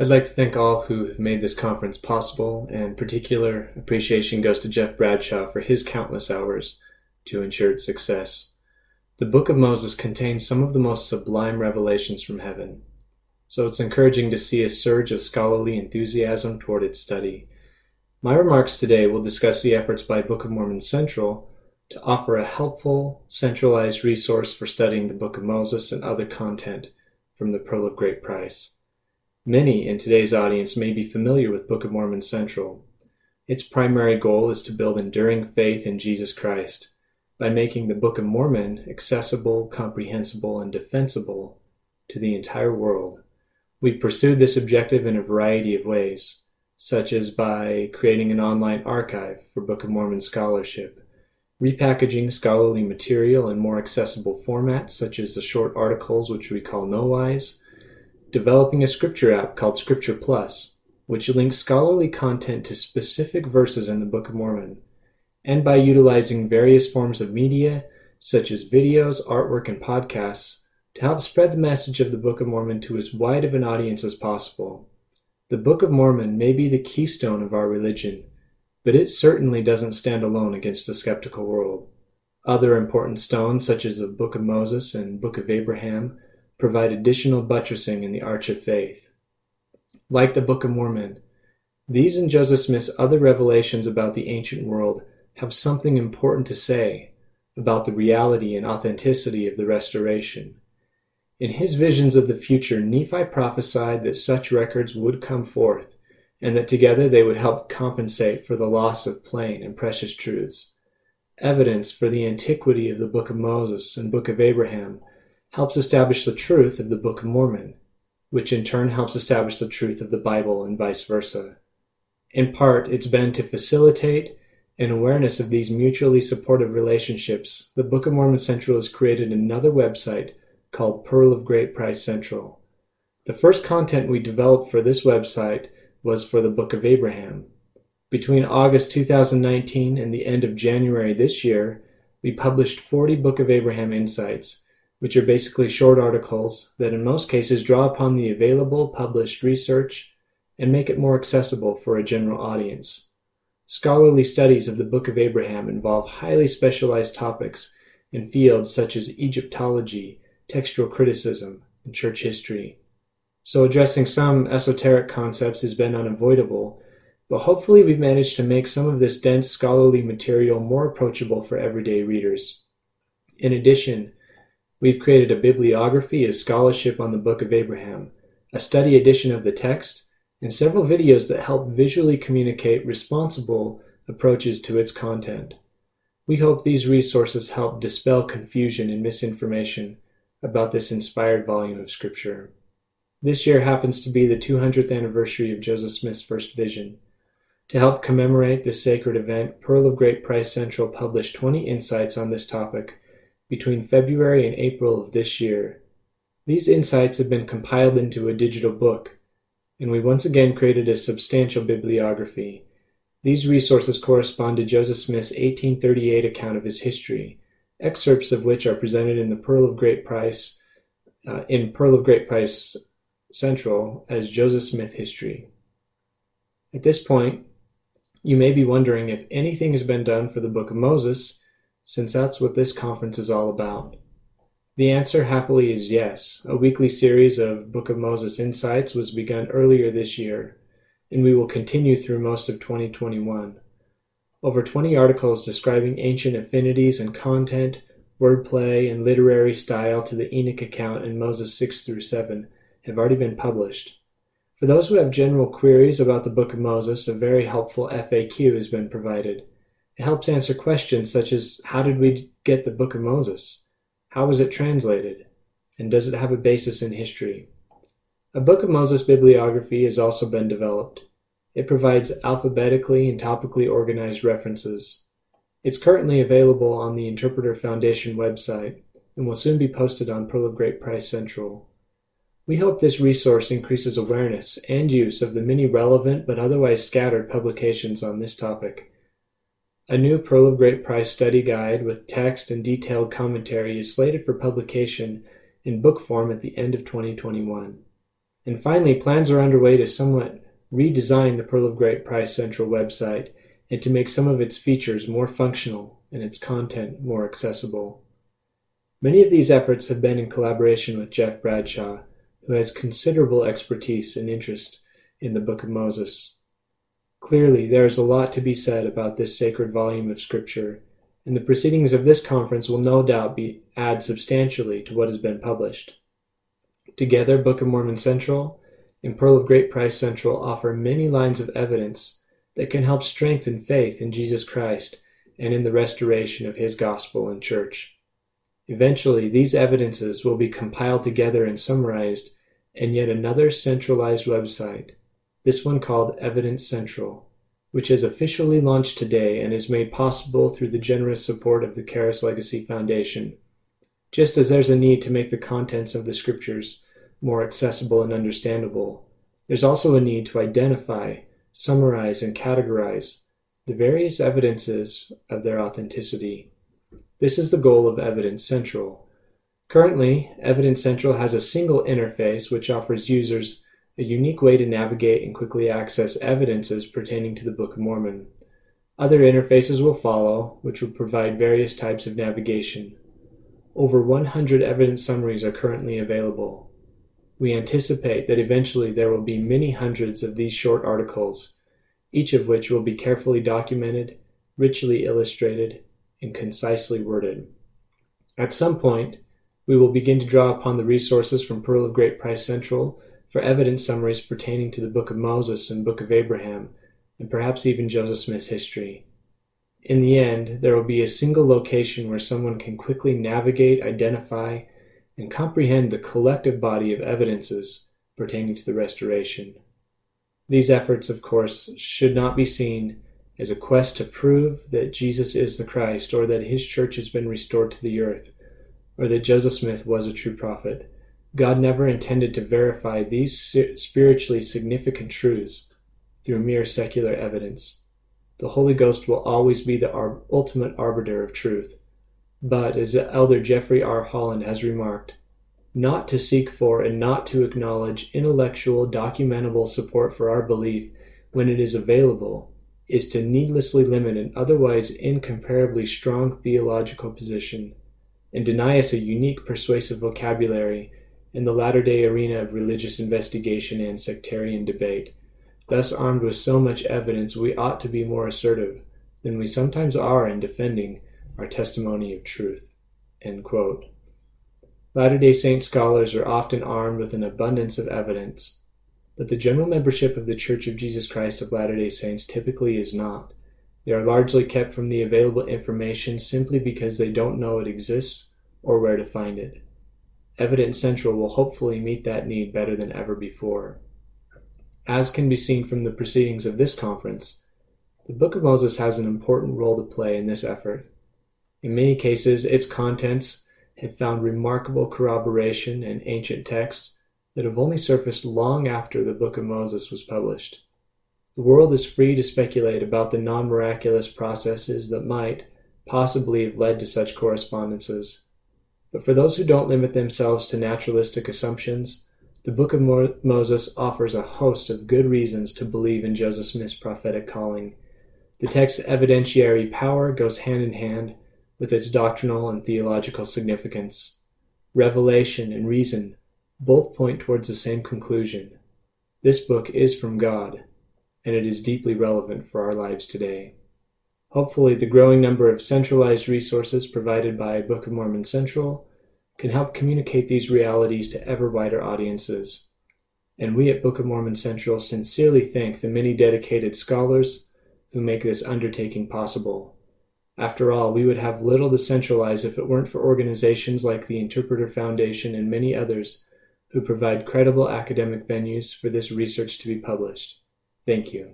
I'd like to thank all who have made this conference possible, and particular appreciation goes to Jeff Bradshaw for his countless hours to ensure its success. The Book of Moses contains some of the most sublime revelations from heaven, so it's encouraging to see a surge of scholarly enthusiasm toward its study. My remarks today will discuss the efforts by Book of Mormon Central to offer a helpful, centralized resource for studying the Book of Moses and other content from the Pearl of Great Price. Many in today's audience may be familiar with Book of Mormon Central. Its primary goal is to build enduring faith in Jesus Christ by making the Book of Mormon accessible, comprehensible, and defensible to the entire world. We pursued this objective in a variety of ways, such as by creating an online archive for Book of Mormon scholarship, repackaging scholarly material in more accessible formats, such as the short articles which we call KnoWhys, developing a scripture app called Scripture Plus, which links scholarly content to specific verses in the Book of Mormon, and by utilizing various forms of media, such as videos, artwork, and podcasts, to help spread the message of the Book of Mormon to as wide of an audience as possible. The Book of Mormon may be the keystone of our religion, but it certainly doesn't stand alone against a skeptical world. Other important stones, such as the Book of Moses and Book of Abraham, provide additional buttressing in the arch of faith. Like the Book of Mormon, these and Joseph Smith's other revelations about the ancient world have something important to say about the reality and authenticity of the restoration. In his visions of the future, Nephi prophesied that such records would come forth and that together they would help compensate for the loss of plain and precious truths. Evidence for the antiquity of the Book of Moses and Book of Abraham helps establish the truth of the Book of Mormon, which in turn helps establish the truth of the Bible and vice versa. In part, it's been to facilitate an awareness of these mutually supportive relationships, the Book of Mormon Central has created another website called Pearl of Great Price Central. The first content we developed for this website was for the Book of Abraham. Between August 2019 and the end of January this year, we published 40 Book of Abraham insights, which are basically short articles that in most cases draw upon the available published research and make it more accessible for a general audience. Scholarly studies of the Book of Abraham involve highly specialized topics in fields such as Egyptology, textual criticism, and church history. So addressing some esoteric concepts has been unavoidable, but hopefully we've managed to make some of this dense scholarly material more approachable for everyday readers. In addition, We've created a bibliography of scholarship on the Book of Abraham, a study edition of the text, and several videos that help visually communicate responsible approaches to its content. We hope these resources help dispel confusion and misinformation about this inspired volume of Scripture. This year happens to be the 200th anniversary of Joseph Smith's first vision. To help commemorate this sacred event, Pearl of Great Price Central published 20 insights on this topic between February and April of this year. These insights have been compiled into a digital book, and we once again created a substantial bibliography. These resources correspond to Joseph Smith's 1838 account of his history, excerpts of which are presented in the Pearl of Great Price, uh, in Pearl of Great Price Central as Joseph Smith History. At this point, you may be wondering if anything has been done for the Book of Moses since that's what this conference is all about? The answer, happily, is yes. A weekly series of Book of Moses Insights was begun earlier this year, and we will continue through most of 2021. Over 20 articles describing ancient affinities and content, wordplay, and literary style to the Enoch account in Moses 6 through 7 have already been published. For those who have general queries about the Book of Moses, a very helpful FAQ has been provided. It helps answer questions such as How did we get the Book of Moses? How was it translated? And does it have a basis in history? A Book of Moses bibliography has also been developed. It provides alphabetically and topically organized references. It's currently available on the Interpreter Foundation website and will soon be posted on Pearl of Great Price Central. We hope this resource increases awareness and use of the many relevant but otherwise scattered publications on this topic. A new Pearl of Great Price study guide with text and detailed commentary is slated for publication in book form at the end of 2021. And finally, plans are underway to somewhat redesign the Pearl of Great Price Central website and to make some of its features more functional and its content more accessible. Many of these efforts have been in collaboration with Jeff Bradshaw, who has considerable expertise and interest in the Book of Moses. Clearly, there is a lot to be said about this sacred volume of Scripture, and the proceedings of this conference will no doubt be add substantially to what has been published. Together, Book of Mormon Central and Pearl of Great Price Central offer many lines of evidence that can help strengthen faith in Jesus Christ and in the restoration of His gospel and church. Eventually, these evidences will be compiled together and summarized in yet another centralized website this one called Evidence Central, which has officially launched today and is made possible through the generous support of the Charis Legacy Foundation. Just as there's a need to make the contents of the scriptures more accessible and understandable, there's also a need to identify, summarize, and categorize the various evidences of their authenticity. This is the goal of Evidence Central. Currently, Evidence Central has a single interface which offers users a unique way to navigate and quickly access evidences pertaining to the Book of Mormon. Other interfaces will follow, which will provide various types of navigation. Over 100 evidence summaries are currently available. We anticipate that eventually there will be many hundreds of these short articles, each of which will be carefully documented, richly illustrated, and concisely worded. At some point, we will begin to draw upon the resources from Pearl of Great Price Central for evidence summaries pertaining to the Book of Moses and Book of Abraham, and perhaps even Joseph Smith's history. In the end, there will be a single location where someone can quickly navigate, identify, and comprehend the collective body of evidences pertaining to the restoration. These efforts, of course, should not be seen as a quest to prove that Jesus is the Christ or that his church has been restored to the earth or that Joseph Smith was a true prophet. God never intended to verify these spiritually significant truths through mere secular evidence. The Holy Ghost will always be the ar- ultimate arbiter of truth. But, as Elder Jeffrey R. Holland has remarked, not to seek for and not to acknowledge intellectual, documentable support for our belief when it is available is to needlessly limit an otherwise incomparably strong theological position and deny us a unique persuasive vocabulary in the latter day arena of religious investigation and sectarian debate. Thus, armed with so much evidence, we ought to be more assertive than we sometimes are in defending our testimony of truth. Latter day Saint scholars are often armed with an abundance of evidence, but the general membership of the Church of Jesus Christ of Latter day Saints typically is not. They are largely kept from the available information simply because they don't know it exists or where to find it. Evidence Central will hopefully meet that need better than ever before. As can be seen from the proceedings of this conference, the Book of Moses has an important role to play in this effort. In many cases, its contents have found remarkable corroboration in ancient texts that have only surfaced long after the Book of Moses was published. The world is free to speculate about the non miraculous processes that might possibly have led to such correspondences. But for those who don't limit themselves to naturalistic assumptions, the Book of Mo- Moses offers a host of good reasons to believe in Joseph Smith's prophetic calling. The text's evidentiary power goes hand in hand with its doctrinal and theological significance. Revelation and reason both point towards the same conclusion. This book is from God, and it is deeply relevant for our lives today. Hopefully, the growing number of centralized resources provided by Book of Mormon Central can help communicate these realities to ever wider audiences. And we at Book of Mormon Central sincerely thank the many dedicated scholars who make this undertaking possible. After all, we would have little to centralize if it weren't for organizations like the Interpreter Foundation and many others who provide credible academic venues for this research to be published. Thank you.